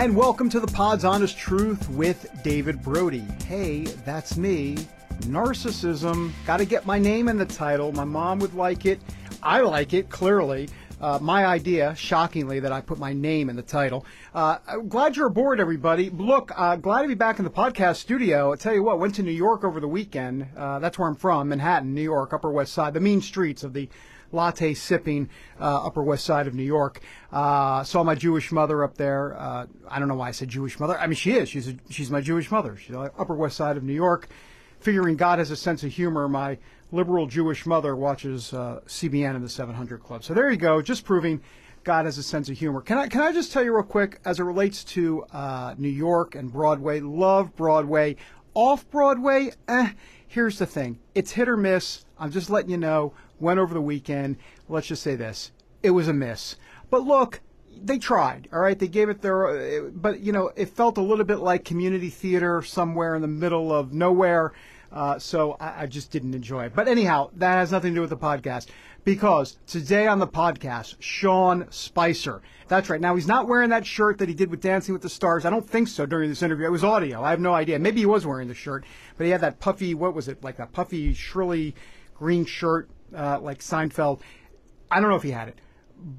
And welcome to the Pod's Honest Truth with David Brody. Hey, that's me. Narcissism. Got to get my name in the title. My mom would like it. I like it, clearly. Uh, my idea, shockingly, that I put my name in the title. Uh, glad you're aboard, everybody. Look, uh, glad to be back in the podcast studio. I tell you what, went to New York over the weekend. Uh, that's where I'm from, Manhattan, New York, Upper West Side, the mean streets of the latte sipping uh, Upper West Side of New York. Uh, saw my Jewish mother up there. Uh, I don't know why I said Jewish mother. I mean, she is. She's a, she's my Jewish mother. She's Upper West Side of New York. Figuring God has a sense of humor, my liberal Jewish mother watches uh, CBN in the 700 Club. So there you go, just proving God has a sense of humor. Can I can I just tell you real quick as it relates to uh, New York and Broadway? Love Broadway. Off Broadway, eh, here's the thing: it's hit or miss. I'm just letting you know went over the weekend. Let's just say this it was a miss. But look, they tried, all right? They gave it their, but, you know, it felt a little bit like community theater somewhere in the middle of nowhere. Uh, so I, I, just didn't enjoy it. But anyhow, that has nothing to do with the podcast because today on the podcast, Sean Spicer. That's right. Now he's not wearing that shirt that he did with Dancing with the Stars. I don't think so during this interview. It was audio. I have no idea. Maybe he was wearing the shirt, but he had that puffy, what was it, like that puffy, shrilly green shirt uh, like Seinfeld. I don't know if he had it,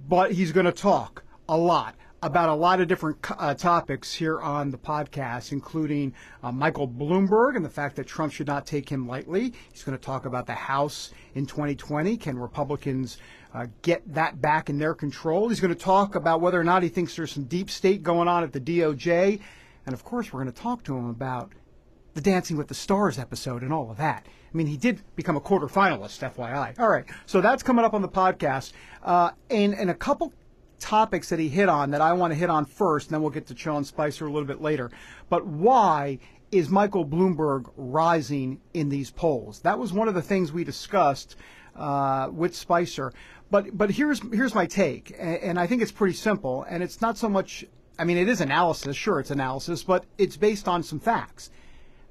but he's going to talk a lot about a lot of different uh, topics here on the podcast, including uh, Michael Bloomberg and the fact that Trump should not take him lightly. He's going to talk about the House in 2020. Can Republicans uh, get that back in their control? He's going to talk about whether or not he thinks there's some deep state going on at the DOJ. And of course, we're going to talk to him about the Dancing with the Stars episode and all of that. I mean, he did become a quarterfinalist, FYI. All right, so that's coming up on the podcast, uh, and and a couple topics that he hit on that I want to hit on first, and then we'll get to Sean Spicer a little bit later. But why is Michael Bloomberg rising in these polls? That was one of the things we discussed uh, with Spicer. But but here's here's my take, and I think it's pretty simple, and it's not so much. I mean, it is analysis, sure, it's analysis, but it's based on some facts.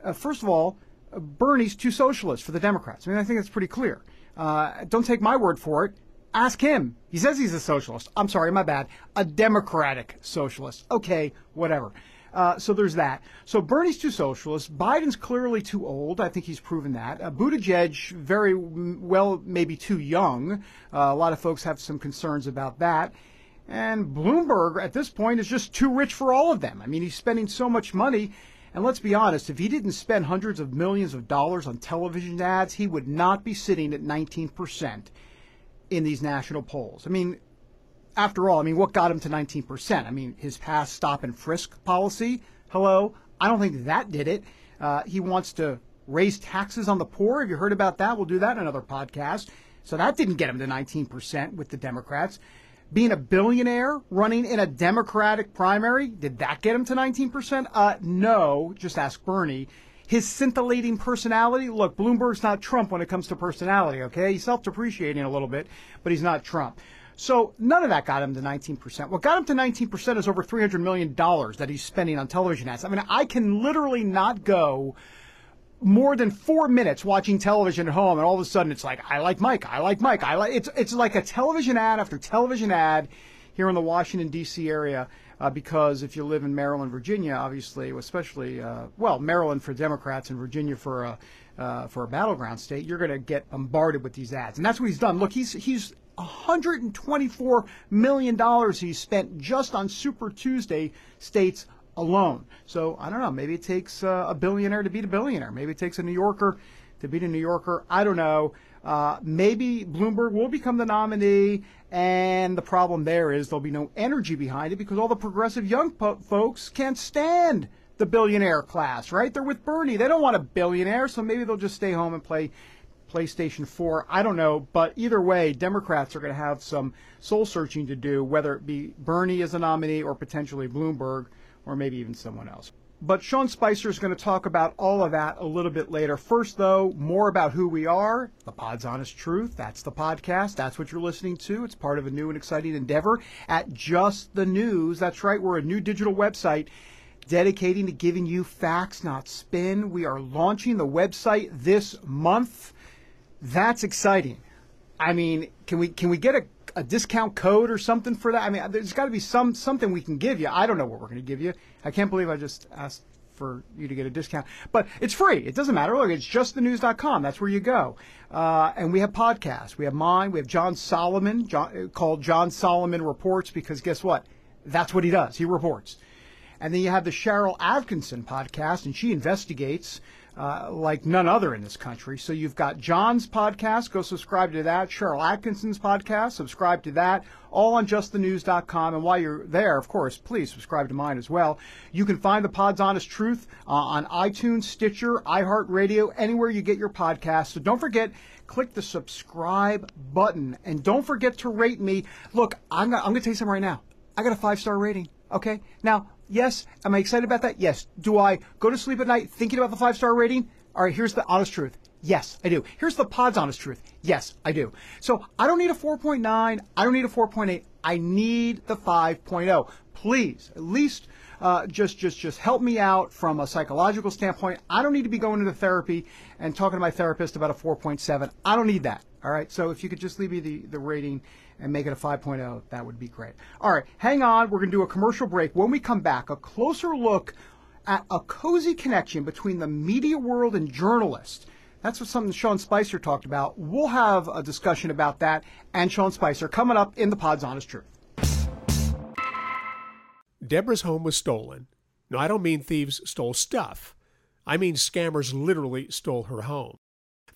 Uh, first of all, Bernie's too socialist for the Democrats. I mean, I think that's pretty clear. Uh, don't take my word for it. Ask him. He says he's a socialist. I'm sorry, my bad. A democratic socialist. Okay, whatever. Uh, so there's that. So Bernie's too socialist. Biden's clearly too old. I think he's proven that. Uh, Buttigieg, very well, maybe too young. Uh, a lot of folks have some concerns about that. And Bloomberg, at this point, is just too rich for all of them. I mean, he's spending so much money. And let's be honest, if he didn't spend hundreds of millions of dollars on television ads, he would not be sitting at 19% in these national polls. I mean, after all, I mean, what got him to 19%? I mean, his past stop and frisk policy, hello? I don't think that did it. Uh, he wants to raise taxes on the poor. Have you heard about that? We'll do that in another podcast. So that didn't get him to 19% with the Democrats being a billionaire running in a Democratic primary, did that get him to 19%? Uh, no, just ask Bernie. His scintillating personality, look, Bloomberg's not Trump when it comes to personality, okay? He's self depreciating a little bit, but he's not Trump. So none of that got him to 19%. What got him to 19% is over $300 million that he's spending on television ads. I mean, I can literally not go more than four minutes watching television at home, and all of a sudden it's like, I like Mike, I like Mike, I like. It's it's like a television ad after television ad here in the Washington D.C. area. Uh, because if you live in Maryland, Virginia, obviously, especially uh, well, Maryland for Democrats and Virginia for a uh, for a battleground state, you're going to get bombarded with these ads, and that's what he's done. Look, he's he's 124 million dollars he's spent just on Super Tuesday states alone. So I don't know. Maybe it takes uh, a billionaire to beat a billionaire. Maybe it takes a New Yorker to beat a New Yorker. I don't know. Uh, maybe Bloomberg will become the nominee, and the problem there is there'll be no energy behind it because all the progressive young po- folks can't stand the billionaire class, right? They're with Bernie. They don't want a billionaire, so maybe they'll just stay home and play PlayStation 4. I don't know, but either way, Democrats are going to have some soul searching to do, whether it be Bernie as a nominee or potentially Bloomberg or maybe even someone else. But Sean Spicer is going to talk about all of that a little bit later. First, though, more about who we are. The Pod's Honest Truth. That's the podcast. That's what you're listening to. It's part of a new and exciting endeavor at Just the News. That's right. We're a new digital website dedicating to giving you facts, not spin. We are launching the website this month. That's exciting. I mean, can we can we get a, a discount code or something for that? I mean, there's got to be some something we can give you. I don't know what we're going to give you. I can't believe I just asked for you to get a discount, but it's free. It doesn't matter. Look, it's justthenews.com. That's where you go. Uh, and we have podcasts. We have mine. We have John Solomon, John, called John Solomon Reports, because guess what? That's what he does. He reports. And then you have the Sharyl Attkisson podcast, and she investigates uh, like none other in this country. So you've got John's podcast, go subscribe to that. Sharyl Attkisson's podcast, subscribe to that. All on justthenews.com. And while you're there, of course, please subscribe to mine as well. You can find the Pod's Honest Truth uh, on iTunes, Stitcher, iHeartRadio, anywhere you get your podcast. So don't forget, click the subscribe button. And don't forget to rate me. Look, I'm, I'm going to tell you something right now. I got a five star rating. Okay. Now, yes, am I excited about that? Yes. Do I go to sleep at night thinking about the five star rating? All right, here's the honest truth. Yes, I do. Here's the pod's honest truth. Yes, I do. So I don't need a 4.9. I don't need a 4.8. I need the 5.0. Please, at least uh, just just just help me out from a psychological standpoint. I don't need to be going into therapy and talking to my therapist about a 4.7. I don't need that. All right. So if you could just leave me the, the rating and make it a 5.0, that would be great. All right. Hang on. We're going to do a commercial break. When we come back, a closer look at a cozy connection between the media world and journalists. That's what something Sean Spicer talked about. We'll have a discussion about that and Sean Spicer coming up in the Pod's Honest Truth. Deborah's home was stolen. No, I don't mean thieves stole stuff. I mean scammers literally stole her home.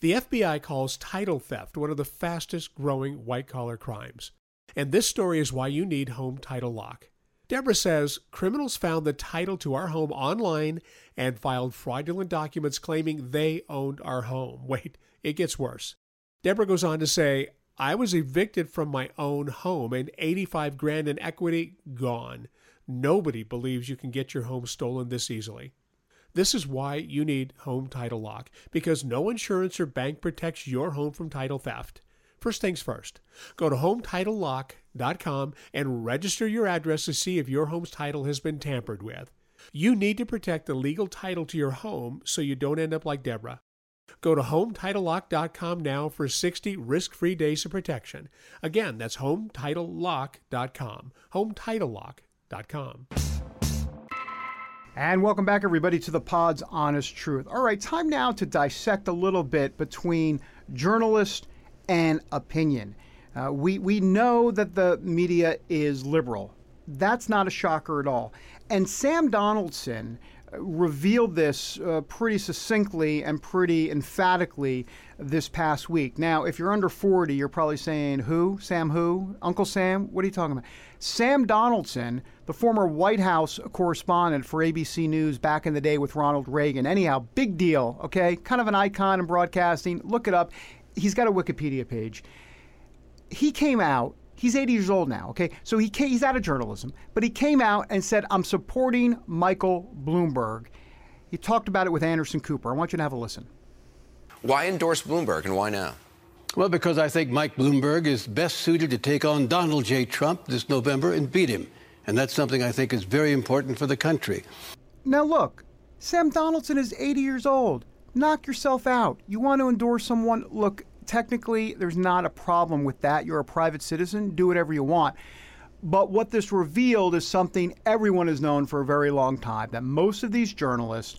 The FBI calls title theft one of the fastest growing white collar crimes. And this story is why you need Home Title Lock. Deborah says criminals found the title to our home online and filed fraudulent documents claiming they owned our home. Wait, it gets worse. Deborah goes on to say, I was evicted from my own home and 85 grand in equity gone. Nobody believes you can get your home stolen this easily. This is why you need Home Title Lock, because no insurance or bank protects your home from title theft. First things first, go to HometitleLock.com and register your address to see if your home's title has been tampered with. You need to protect the legal title to your home so you don't end up like Deborah. Go to HometitleLock.com now for 60 risk-free days of protection. Again, that's HometitleLock.com. HometitleLock.com and welcome back, everybody, to the Pod's Honest Truth. All right, time now to dissect a little bit between journalist and opinion. Uh, we, we know that the media is liberal. That's not a shocker at all. And Sam Donaldson revealed this uh, pretty succinctly and pretty emphatically this past week. Now, if you're under 40, you're probably saying, Who? Sam who? Uncle Sam? What are you talking about? Sam Donaldson, the former White House correspondent for ABC News back in the day with Ronald Reagan. Anyhow, big deal, okay? Kind of an icon in broadcasting. Look it up. He's got a Wikipedia page. He came out he's 80 years old now, okay? So he came, he's out of journalism, but he came out and said, I'm supporting Michael Bloomberg. He talked about it with Anderson Cooper. I want you to have a listen. Why endorse Bloomberg and why now? Well, because I think Mike Bloomberg is best suited to take on Donald J. Trump this November and beat him. And that's something I think is very important for the country. Now, look, Sam Donaldson is 80 years old. Knock yourself out. You want to endorse someone? Look, technically, there's not a problem with that. You're a private citizen, do whatever you want. But what this revealed is something everyone has known for a very long time that most of these journalists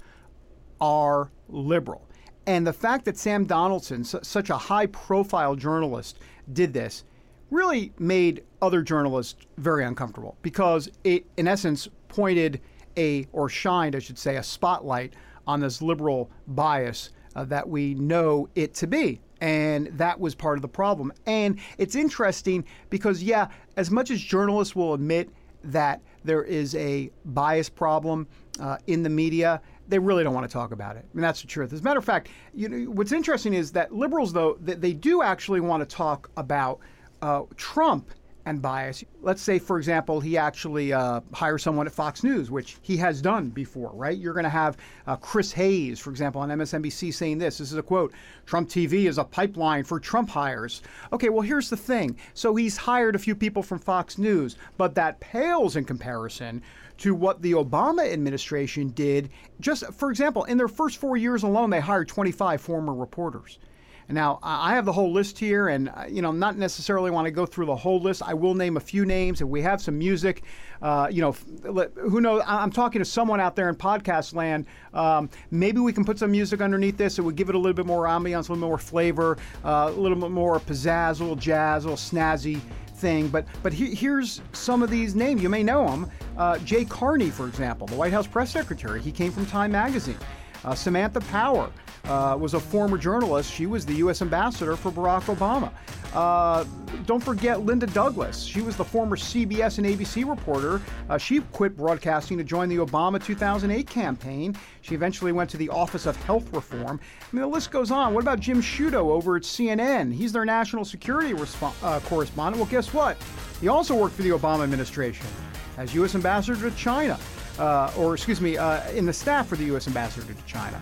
are liberal. And the fact that Sam Donaldson, such a high profile journalist, did this really made other journalists very uncomfortable because it, in essence, pointed a, or shined, I should say, a spotlight on this liberal bias uh, that we know it to be. And that was part of the problem. And it's interesting because, yeah, as much as journalists will admit that there is a bias problem uh, in the media, they really don't want to talk about it. I mean, that's the truth. As a matter of fact, you know, what's interesting is that liberals, though, they, they do actually want to talk about uh, Trump and bias. Let's say, for example, he actually uh, hires someone at Fox News, which he has done before, right? You're going to have uh, Chris Hayes, for example, on MSNBC saying this. This is a quote Trump TV is a pipeline for Trump hires. Okay, well, here's the thing. So he's hired a few people from Fox News, but that pales in comparison to what the Obama administration did. Just, for example, in their first four years alone, they hired 25 former reporters. Now, I have the whole list here, and uh, you know, not necessarily want to go through the whole list. I will name a few names, and we have some music. Uh, you know, who knows? I'm talking to someone out there in podcast land. Um, maybe we can put some music underneath this. It would give it a little bit more ambiance, a little more flavor, uh, a little bit more pizzazz, a little jazz, a little snazzy thing. But but he, here's some of these names. You may know them. Uh, Jay Carney, for example, the White House press secretary. He came from Time Magazine. Uh, Samantha Power uh, was a former journalist. She was the U.S. ambassador for Barack Obama. Uh, don't forget Linda Douglass. She was the former CBS and ABC reporter. Uh, she quit broadcasting to join the Obama 2008 campaign. She eventually went to the Office of Health Reform. I mean, the list goes on. What about Jim Sciutto over at CNN? He's their national security resp- uh, correspondent. Well, guess what? He also worked for the Obama administration as U.S. ambassador to China, uh, or excuse me, uh, in the staff for the U.S. ambassador to China.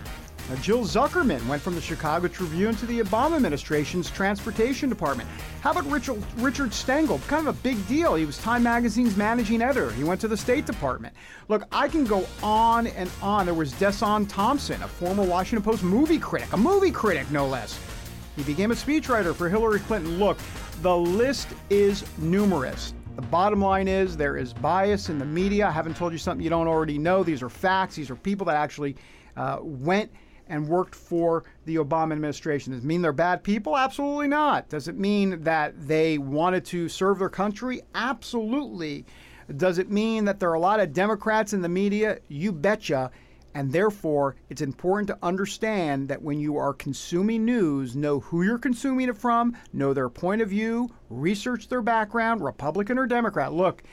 Now, Jill Zuckman went from the Chicago Tribune to the Obama administration's transportation department. How about Richard, Richard Stengel? Kind of a big deal. He was Time Magazine's managing editor. He went to the State Department. Look, I can go on and on. There was Desson Thomson, a former Washington Post movie critic, a movie critic, no less. He became a speechwriter for Hillary Clinton. Look, the list is numerous. The bottom line is there is bias in the media. I haven't told you something you don't already know. These are facts. These are people that actually uh, went and worked for the Obama administration. Does it mean they're bad people? Absolutely not. Does it mean that they wanted to serve their country? Absolutely. Does it mean that there are a lot of Democrats in the media? You betcha. And therefore, it's important to understand that when you are consuming news, know who you're consuming it from, know their point of view, research their background, Republican or Democrat. Look,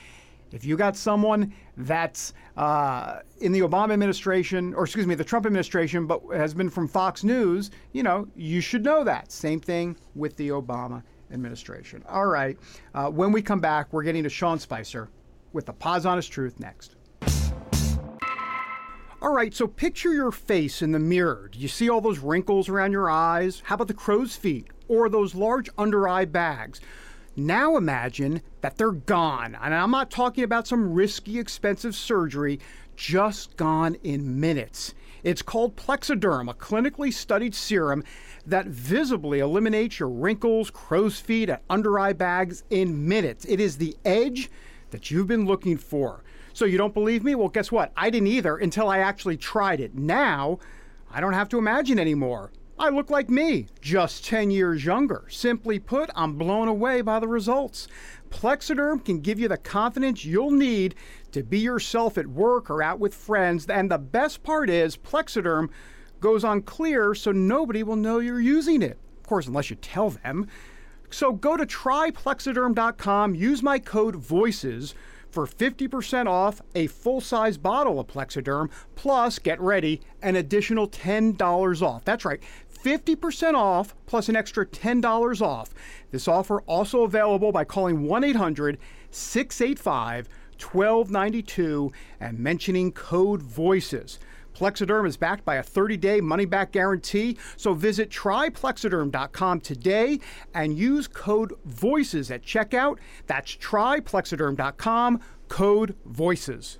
if you got someone that's uh, in the Obama administration, or excuse me, the Trump administration, but has been from Fox News, you know, you should know that. Same thing with the Obama administration. All right. Uh, when we come back, we're getting to Sean Spicer with the Pod's Honest Truth next. All right, so picture your face in the mirror. Do you see all those wrinkles around your eyes? How about the crow's feet or those large under eye bags? Now imagine that they're gone. And I'm not talking about some risky, expensive surgery, just gone in minutes. It's called Plexaderm, a clinically studied serum that visibly eliminates your wrinkles, crow's feet, and under eye bags in minutes. It is the edge that you've been looking for. So you don't believe me? Well, guess what? I didn't either until I actually tried it. Now, I don't have to imagine anymore. I look like me, just 10 years younger. Simply put, I'm blown away by the results. Plexaderm can give you the confidence you'll need to be yourself at work or out with friends. And the best part is, Plexaderm goes on clear so nobody will know you're using it. Of course, unless you tell them. So go to tryplexaderm.com, use my code VOICES for 50% off a full size bottle of Plexaderm, plus, get ready, an additional $10 off. That's right, 50% off plus an extra $10 off. This offer also available by calling 1 800 685 1292 and mentioning code VOICES. Plexaderm is backed by a 30 day money back guarantee, so visit tryplexaderm.com today and use code VOICES at checkout. That's tryplexaderm.com, code VOICES.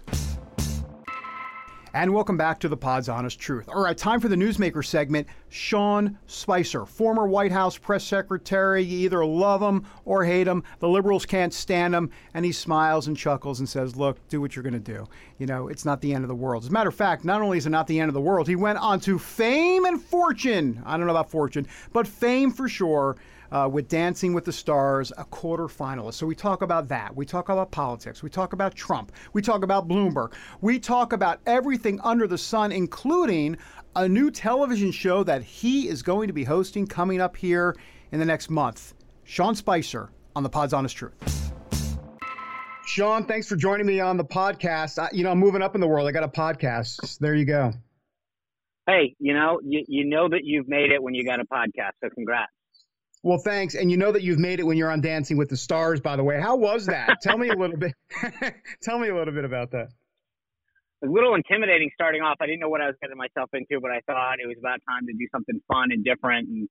And welcome back to the Pod's Honest Truth. All right, time for the Newsmaker segment. Sean Spicer, former White House press secretary. You either love him or hate him. The liberals can't stand him. And he smiles and chuckles and says, Look, do what you're going to do. You know, it's not the end of the world. As a matter of fact, not only is it not the end of the world, he went on to fame and fortune. I don't know about fortune, but fame for sure uh, with Dancing with the Stars, a quarter finalist. So we talk about that. We talk about politics. We talk about Trump. We talk about Bloomberg. We talk about everything under the sun, including a new television show that he is going to be hosting coming up here in the next month. Sean Spicer on the Pod's Honest Truth. Sean, thanks for joining me on the podcast. I, you know, I'm moving up in the world. I got a podcast. There you go. Hey, you know, you, you know that you've made it when you got a podcast, so congrats. Well, thanks. And you know that you've made it when you're on Dancing with the Stars, by the way. How was that? Tell me a little bit. Tell me a little bit about that. A little intimidating starting off. I didn't know what I was getting myself into, but I thought it was about time to do something fun and different and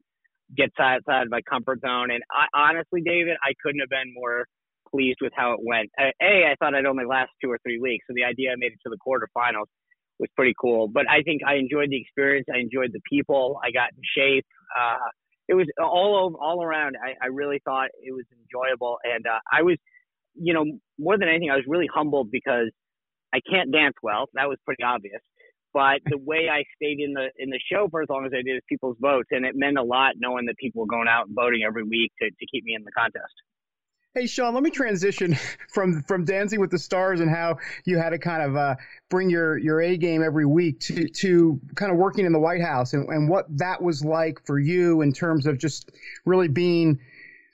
get outside of my comfort zone. And I, honestly, David, I couldn't have been more pleased with how it went. A, I thought I'd only last two or three weeks, so the idea I made it to the quarterfinals was pretty cool. But I think I enjoyed the experience. I enjoyed the people. I got in shape. Uh, it was all over, all around. I, I really thought it was enjoyable, and uh, I was, you know, more than anything, I was really humbled because I can't dance well. That was pretty obvious. But the way I stayed in the in the show for as long as I did is people's votes, and it meant a lot knowing that people were going out and voting every week to, to keep me in the contest. Hey Sean, let me transition from from Dancing with the Stars and how you had to kind of uh, bring your your A game every week to to kind of working in the White House and, and what that was like for you in terms of just really being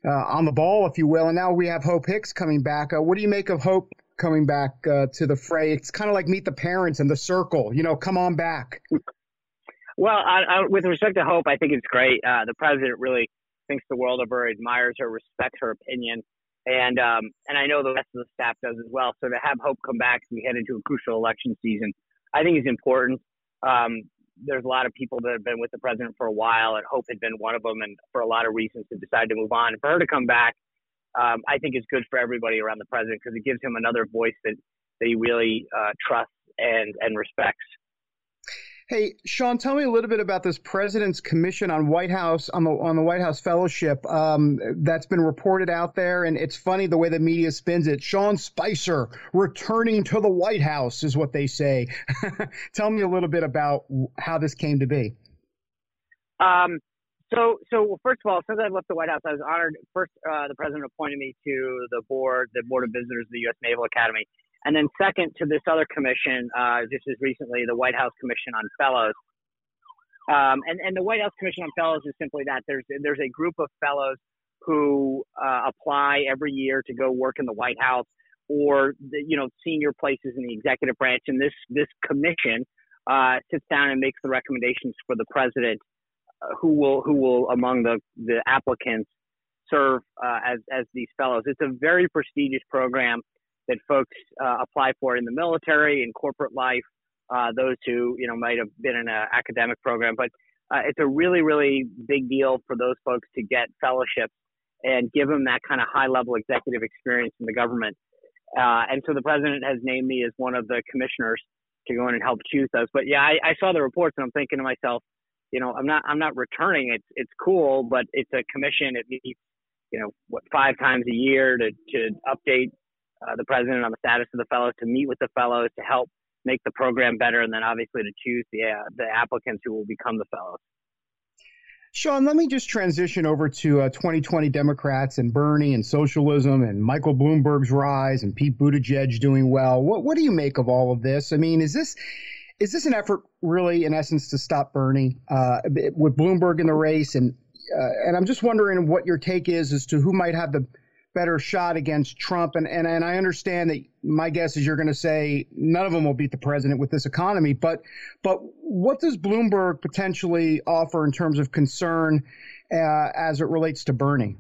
uh, on the ball, if you will. And now we have Hope Hicks coming back. Uh, what do you make of Hope coming back uh, to the fray? It's kind of like Meet the Parents and the Circle. You know, come on back. Well, I, I, with respect to Hope, I think it's great. Uh, the president really thinks the world of her, admires her, respects her opinion and um, and I know the rest of the staff does as well. So to have Hope come back as we head into a crucial election season, I think is important. Um, there's a lot of people that have been with the president for a while, and Hope had been one of them, and for a lot of reasons, to decide to move on. And for her to come back, um, I think is good for everybody around the president because it gives him another voice that that he really uh, trusts and and respects. Hey, Sean, tell me a little bit about this President's Commission on White House on the on the White House Fellowship um, that's been reported out there, and it's funny the way the media spins it. Sean Spicer returning to the White House is what they say. tell me a little bit about how this came to be. Um, so, so first of all, since I left the White House, I was honored. First, uh, the president appointed me to the board, the board of visitors of the U.S. Naval Academy. And then second to this other commission, uh, just as recently, the White House Commission on Fellows. Um, and, and the White House Commission on Fellows is simply that there's there's a group of fellows who uh, apply every year to go work in the White House or the, you know senior places in the executive branch, and this this commission uh, sits down and makes the recommendations for the president, uh, who will who will among the the applicants serve uh, as as these fellows. It's a very prestigious program that folks uh, apply for in the military, in corporate life, uh, those who you know might have been in an academic program. But uh, it's a really, really big deal for those folks to get fellowships and give them that kind of high level executive experience in the government. Uh, and so the president has named me as one of the commissioners to go in and help choose those. But yeah, I, I saw the reports and I'm thinking to myself, you know, I'm not I'm not returning. It's it's cool, but it's a commission. It meets you know what five times a year to to update uh, the president on the status of the fellows, to meet with the fellows, to help make the program better, and then obviously to choose the uh, the applicants who will become the fellows. Sean, let me just transition over to uh, 2020 Democrats and Bernie and socialism and Michael Bloomberg's rise and Pete Buttigieg doing well. What what do you make of all of this? I mean, is this is this an effort really, in essence, to stop Bernie uh, with Bloomberg in the race? And uh, and I'm just wondering what your take is as to who might have the better shot against Trump. And, and, and I understand that my guess is you're going to say none of them will beat the president with this economy. But, but what does Bloomberg potentially offer in terms of concern uh, as it relates to Bernie?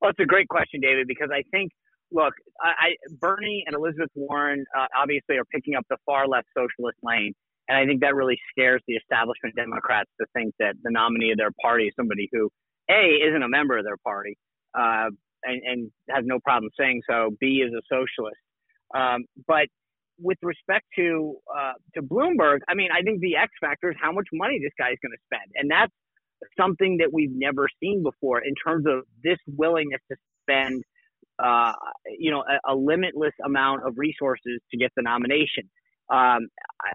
Well, it's a great question, David, because I think, look, I, I Bernie and Elizabeth Warren uh, obviously are picking up the far left socialist lane. And I think that really scares the establishment Democrats to think that the nominee of their party is somebody who a isn't a member of their party uh, and, and, has no problem saying so. B is a socialist. Um, but with respect to uh, to Bloomberg, I mean, I think the X factor is how much money this guy is going to spend, and that's something that we've never seen before in terms of this willingness to spend, uh, you know, a, a, limitless amount of resources to get the nomination. Um,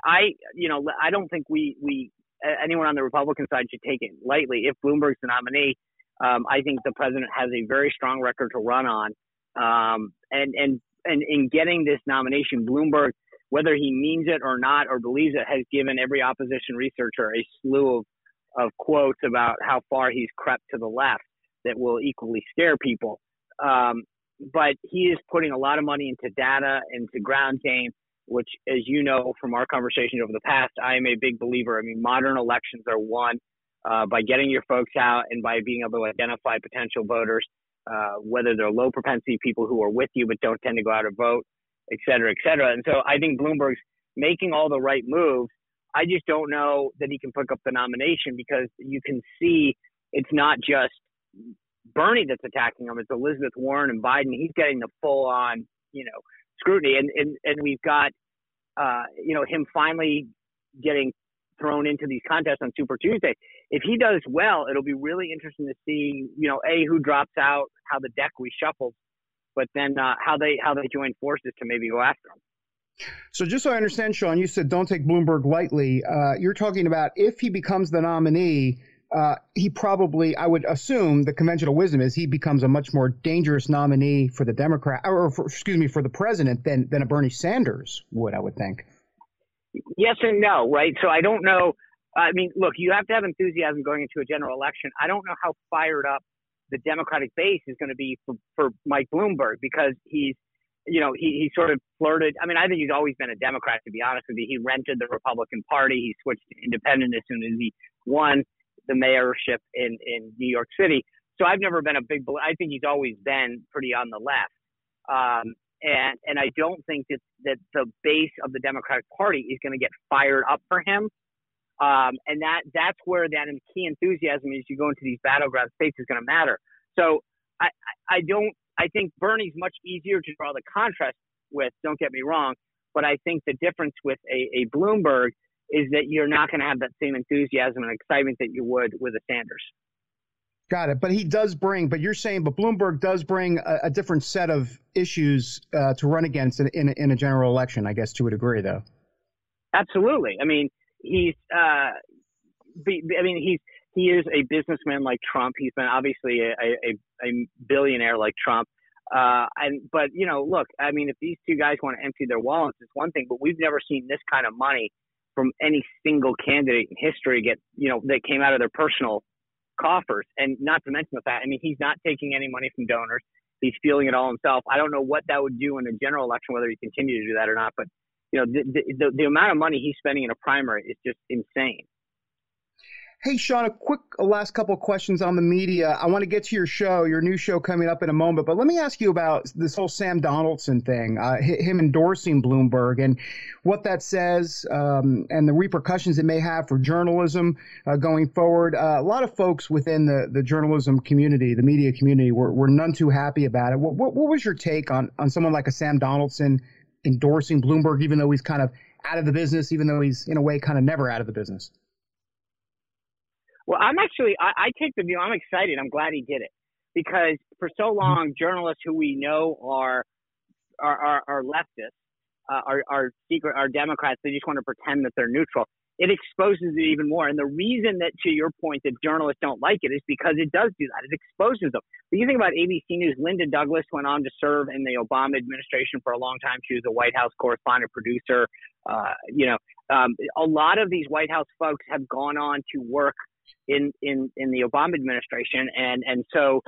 I, you know, I don't think we we anyone on the Republican side should take it lightly. If Bloomberg's the nominee, um, I think the president has a very strong record to run on. Um, and, and, and in getting this nomination, Bloomberg, whether he means it or not or believes it, has given every opposition researcher a slew of, of quotes about how far he's crept to the left that will equally scare people. Um, but he is putting a lot of money into data, into ground game, which, as you know from our conversations over the past, I am a big believer. I mean, modern elections are won uh, by getting your folks out and by being able to identify potential voters, uh, whether they're low propensity people who are with you but don't tend to go out and vote, et cetera, et cetera. And so I think Bloomberg's making all the right moves. I just don't know that he can pick up the nomination because you can see it's not just Bernie that's attacking him; it's Elizabeth Warren and Biden. He's getting the full on, you know, scrutiny, and and and we've got, uh, you know, him finally getting thrown into these contests on Super Tuesday. If he does well, it'll be really interesting to see, you know, a who drops out, how the deck reshuffles, but then uh, how they how they join forces to maybe go after him. So, just so I understand, Sean, you said don't take Bloomberg lightly. Uh, you're talking about if he becomes the nominee, uh, he probably, I would assume, the conventional wisdom is he becomes a much more dangerous nominee for the Democrat, or for, excuse me, for the president than than a Bernie Sanders would. I would think. Yes and no, right? So I don't know. I mean, look, you have to have enthusiasm going into a general election. I don't know how fired up the Democratic base is going to be for, for Mike Bloomberg because he's you know, he, he sort of flirted. I mean, I think he's always been a Democrat, to be honest with you. He rented the Republican Party. He switched to independent as soon as he won the mayorship in, in New York City. So I've never been a big, I think he's always been pretty on the left. Um, and, and I don't think that, that the base of the Democratic Party is going to get fired up for him. Um, and that, that's where that key enthusiasm as you go into these battleground states is going to matter. So I, I don't I think Bernie's much easier to draw the contrast with. Don't get me wrong, but I think the difference with a, a Bloomberg is that you're not going to have that same enthusiasm and excitement that you would with a Sanders. Got it. But he does bring, but you're saying, but Bloomberg does bring a, a different set of issues uh, to run against in, in, in, a general election, I guess, to a degree, though. Absolutely. I mean, he's, uh, I mean, he's, he is a businessman like Trump. He's been obviously a, a, a billionaire like Trump. Uh, and but you know, look, I mean, if these two guys want to empty their wallets, it's one thing. But we've never seen this kind of money from any single candidate in history get you know that came out of their personal coffers. And not to mention the fact, I mean, he's not taking any money from donors. He's feeling it all himself. I don't know what that would do in a general election, whether he continue to do that or not. But you know, the, the, the amount of money he's spending in a primary is just insane. Hey, Sean, a quick last couple of questions on the media. I want to get to your show, your new show coming up in a moment, but let me ask you about this whole Sam Donaldson thing, uh, him endorsing Bloomberg and what that says um, and the repercussions it may have for journalism uh, going forward. Uh, a lot of folks within the, the journalism community, the media community, were, were none too happy about it. What, what, what was your take on, on someone like a Sam Donaldson endorsing Bloomberg, even though he's kind of out of the business, even though he's in a way kind of never out of the business? Well, I'm actually, I, I take the view, I'm excited. I'm glad he did it because for so mm-hmm. long, journalists who we know are, are, are, are leftists, uh, are, are secret, are Democrats, they just want to pretend that they're neutral. It exposes it even more. And the reason that, to your point, that journalists don't like it is because it does do that. It exposes them. But you think about ABC News, Linda Douglass went on to serve in the Obama administration for a long time. She was a White House correspondent producer. Uh, you know, um, a lot of these White House folks have gone on to work in in in the Obama administration, and and so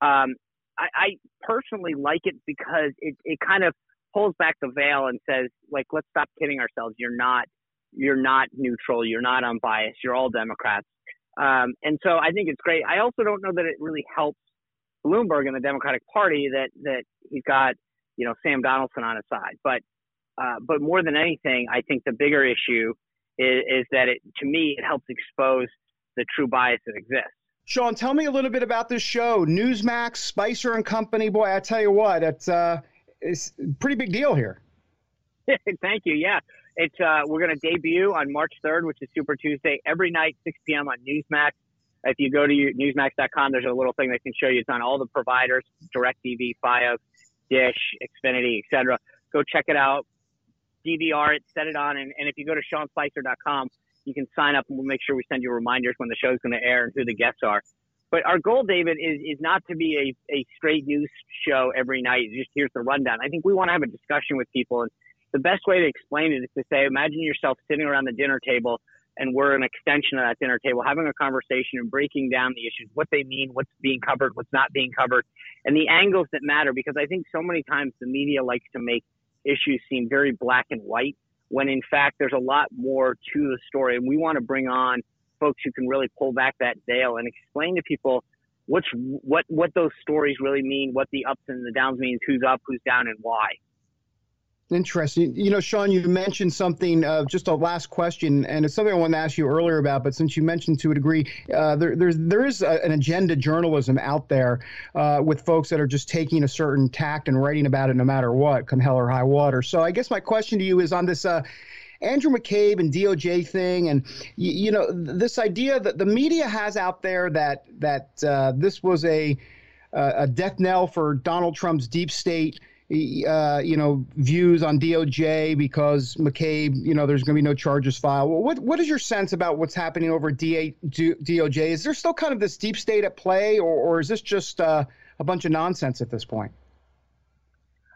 um, I, I personally like it because it it kind of pulls back the veil and says like let's stop kidding ourselves. You're not you're not neutral. You're not unbiased. You're all Democrats. Um, and so I think it's great. I also don't know that it really helps Bloomberg and the Democratic Party that that he's got you know Sam Donaldson on his side. But uh, but more than anything, I think the bigger issue is, is that it to me it helps expose the true bias that exists. Sean, tell me a little bit about this show, Newsmax, Spicer and Company. Boy, I tell you what, it's uh, it's a pretty big deal here. Thank you. Yeah, it's uh, we're going to debut on March 3rd, which is Super Tuesday, every night 6 p.m. on Newsmax. If you go to newsmax.com, there's a little thing that can show you it's on all the providers: DirecTV, FiOS, Dish, Xfinity, etc. Go check it out, DVR it, set it on, and, and if you go to SeanSpicer.com, you can sign up and we'll make sure we send you reminders when the show's going to air and who the guests are. But our goal, David, is, is not to be a, a straight news show every night. Just here's the rundown. I think we want to have a discussion with people. And the best way to explain it is to say, imagine yourself sitting around the dinner table and we're an extension of that dinner table, having a conversation and breaking down the issues, what they mean, what's being covered, what's not being covered, and the angles that matter. Because I think so many times the media likes to make issues seem very black and white when in fact there's a lot more to the story. And we want to bring on folks who can really pull back that veil and explain to people what's what what those stories really mean, what the ups and the downs means, who's up, who's down, and why. Interesting. You know, Sean, you mentioned something, uh, just a last question, and it's something I wanted to ask you earlier about, but since you mentioned to a degree, uh, there, there's, there is a, an agenda journalism out there uh, with folks that are just taking a certain tact and writing about it no matter what, come hell or high water. So I guess my question to you is on this uh, Andrew McCabe and DOJ thing, and you, you, know this idea that the media has out there that that uh, this was a a death knell for Donald Trump's deep state uh, you know, views on DOJ because McCabe, you know, there's going to be no charges filed. What what is your sense about what's happening over DA, DOJ? Is there still kind of this deep state at play, or, or is this just uh, a bunch of nonsense at this point?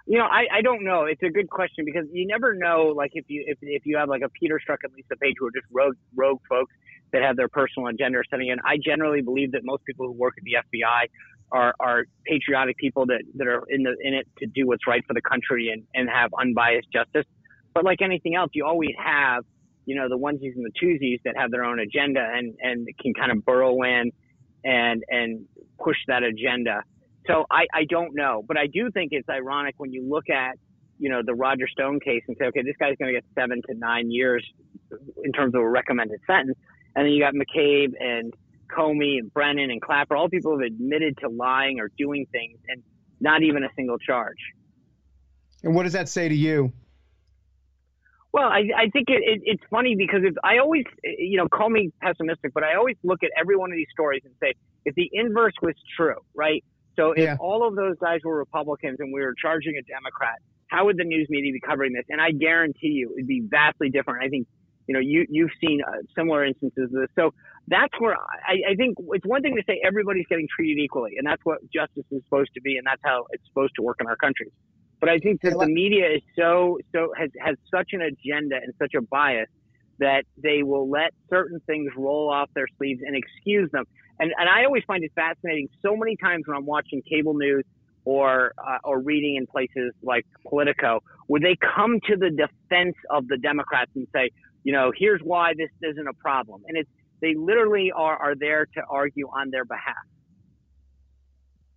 You know, I, I don't know. It's a good question because you never know. Like if you if, if you have like a Peter Strzok and Lisa Page who are just rogue rogue folks that have their personal agenda or something. And I generally believe that most people who work at the FBI are, are patriotic people that, that are in the in it to do what's right for the country and, and have unbiased justice. But like anything else, you always have, you know, the onesies and the twosies that have their own agenda and, and can kind of burrow in and and push that agenda. So I, I don't know. But I do think it's ironic when you look at, you know, the Roger Stone case and say, okay, this guy's going to get seven to nine years in terms of a recommended sentence. And then you got McCabe and Comey and Brennan and Clapper, all people have admitted to lying or doing things and not even a single charge. And what does that say to you? Well, I, I think it, it, it's funny because if I always, you know, call me pessimistic, but I always look at every one of these stories and say, if the inverse was true, right? So if yeah. all of those guys were Republicans and we were charging a Democrat, how would the news media be covering this? And I guarantee you it'd be vastly different. I think, you know, you, you've seen uh, similar instances of this. So that's where I, I think it's one thing to say everybody's getting treated equally, and that's what justice is supposed to be, and that's how it's supposed to work in our country. But I think that the media is so so has has such an agenda and such a bias that they will let certain things roll off their sleeves and excuse them. And and I always find it fascinating. So many times when I'm watching cable news or uh, or reading in places like Politico, where they come to the defense of the Democrats and say, you know, here's why this isn't a problem, and it's they literally are, are there to argue on their behalf.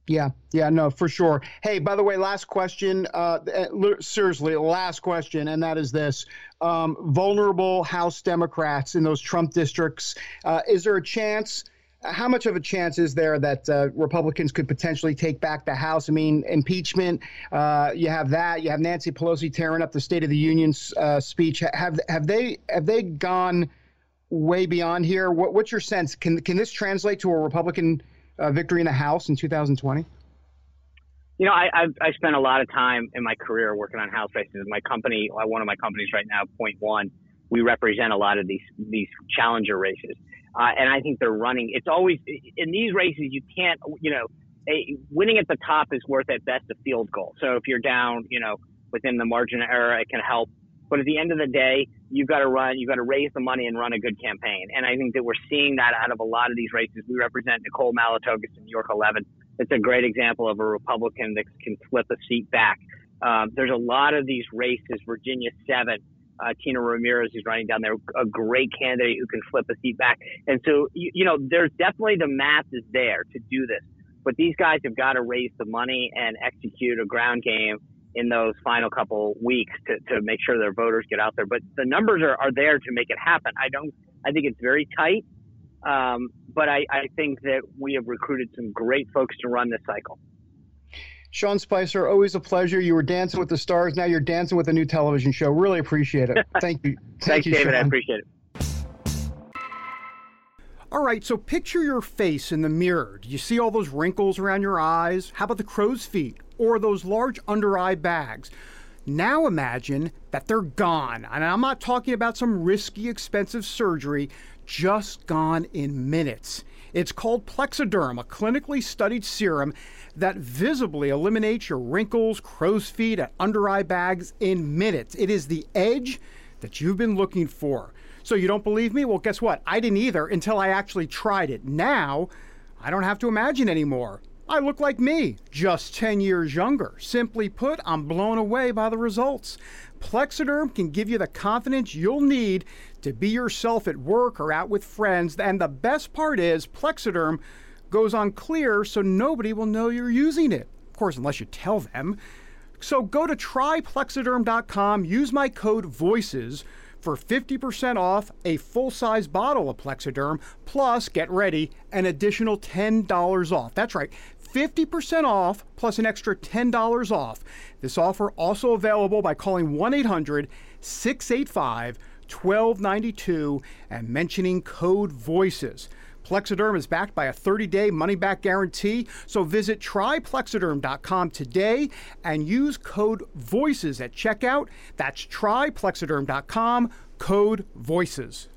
Yeah, yeah, no, for sure. Hey, by the way, last question. Uh, eh, seriously, last question, and that is this: um, vulnerable House Democrats in those Trump districts. Uh, is there a chance? How much of a chance is there that uh, Republicans could potentially take back the House? I mean, impeachment. Uh, you have that. You have Nancy Pelosi tearing up the State of the Union uh, speech. Have have they have they gone? way beyond here. What, what's your sense? Can can this translate to a Republican uh, victory in the House in 2020? You know, I, I've I spent a lot of time in my career working on House races. My company, uh, one of my companies right now, Point One, we represent a lot of these these challenger races, uh, and I think they're running. It's always in these races you can't, you know, a, winning at the top is worth at best a field goal. So if you're down, you know, within the margin of error, it can help. But at the end of the day, you've got to run, you've got to raise the money and run a good campaign. And I think that we're seeing that out of a lot of these races. We represent Nicole Malliotakis in New York 11. It's a great example of a Republican that can flip a seat back. Um, there's a lot of these races. Virginia 7, uh, Tina Ramirez is running down there, a great candidate who can flip a seat back. And so, you, you know, there's definitely the math is there to do this. But these guys have got to raise the money and execute a ground game in those final couple weeks to, to make sure their voters get out there. But the numbers are, are there to make it happen. I don't, I think it's very tight. Um, but I, I think that we have recruited some great folks to run this cycle. Sean Spicer, always a pleasure. You were dancing with the stars. Now you're dancing with a new television show. Really appreciate it. Thank you. Thank Thanks, you, David. Sean. I appreciate it. All right, so picture your face in the mirror. Do you see all those wrinkles around your eyes? How about the crow's feet or those large under eye bags? Now imagine that they're gone. And I'm not talking about some risky, expensive surgery, just gone in minutes. It's called Plexaderm, a clinically studied serum that visibly eliminates your wrinkles, crow's feet, and under eye bags in minutes. It is the edge that you've been looking for. So you don't believe me? Well, guess what? I didn't either until I actually tried it. Now, I don't have to imagine anymore. I look like me, just 10 years younger. Simply put, I'm blown away by the results. Plexaderm can give you the confidence you'll need to be yourself at work or out with friends. And the best part is, Plexaderm goes on clear so nobody will know you're using it. Of course, unless you tell them. So go to tryplexaderm.com, use my code VOICES for 50% off a full size bottle of Plexaderm, plus, get ready, an additional $10 off. That's right, 50% off plus an extra $10 off. This offer also available by calling 1 800 685 1292 and mentioning code VOICES. Plexaderm is backed by a 30 day money back guarantee, so visit tryplexaderm.com today and use code VOICES at checkout. That's tryplexaderm.com, code VOICES.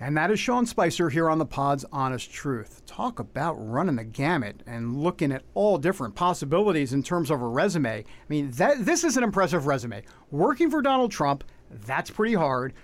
And that is Sean Spicer here on the Pod's Honest Truth. Talk about running the gamut and looking at all different possibilities in terms of a resume. I mean, that, this is an impressive resume. Working for Donald Trump, that's pretty hard.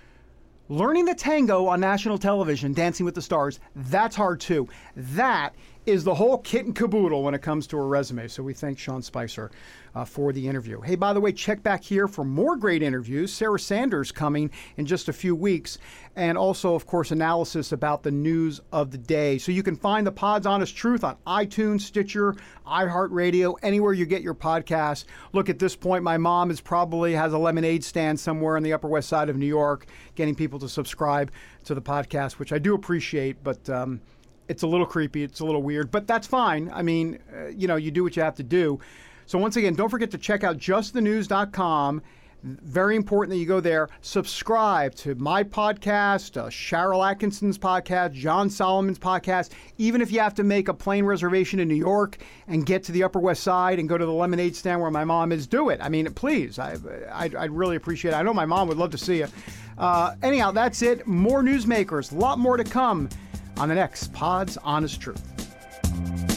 Learning the tango on national television, Dancing with the Stars, that's hard too. That is the whole kit and caboodle when it comes to a resume. So we thank Sean Spicer uh, for the interview. Hey, by the way, check back here for more great interviews. Sarah Sanders coming in just a few weeks, and also, of course, analysis about the news of the day. So you can find the Pod's Honest Truth on iTunes, Stitcher, iHeartRadio, anywhere you get your podcasts. Look, at this point, my mom is probably has a lemonade stand somewhere in the Upper West Side of New York, getting people to subscribe to the podcast, which I do appreciate, but. Um, it's a little creepy. It's a little weird, but that's fine. I mean, uh, you know, you do what you have to do. So once again, don't forget to check out justthenews.com. Very important that you go there. Subscribe to my podcast, uh, Sharyl Attkisson's podcast, John Solomon's podcast. Even if you have to make a plane reservation in New York and get to the Upper West Side and go to the lemonade stand where my mom is, do it. I mean, please. I, I'd, I'd really appreciate it. I know my mom would love to see you. Uh, anyhow, that's it. More newsmakers, a lot more to come on the next Pod's Honest Truth.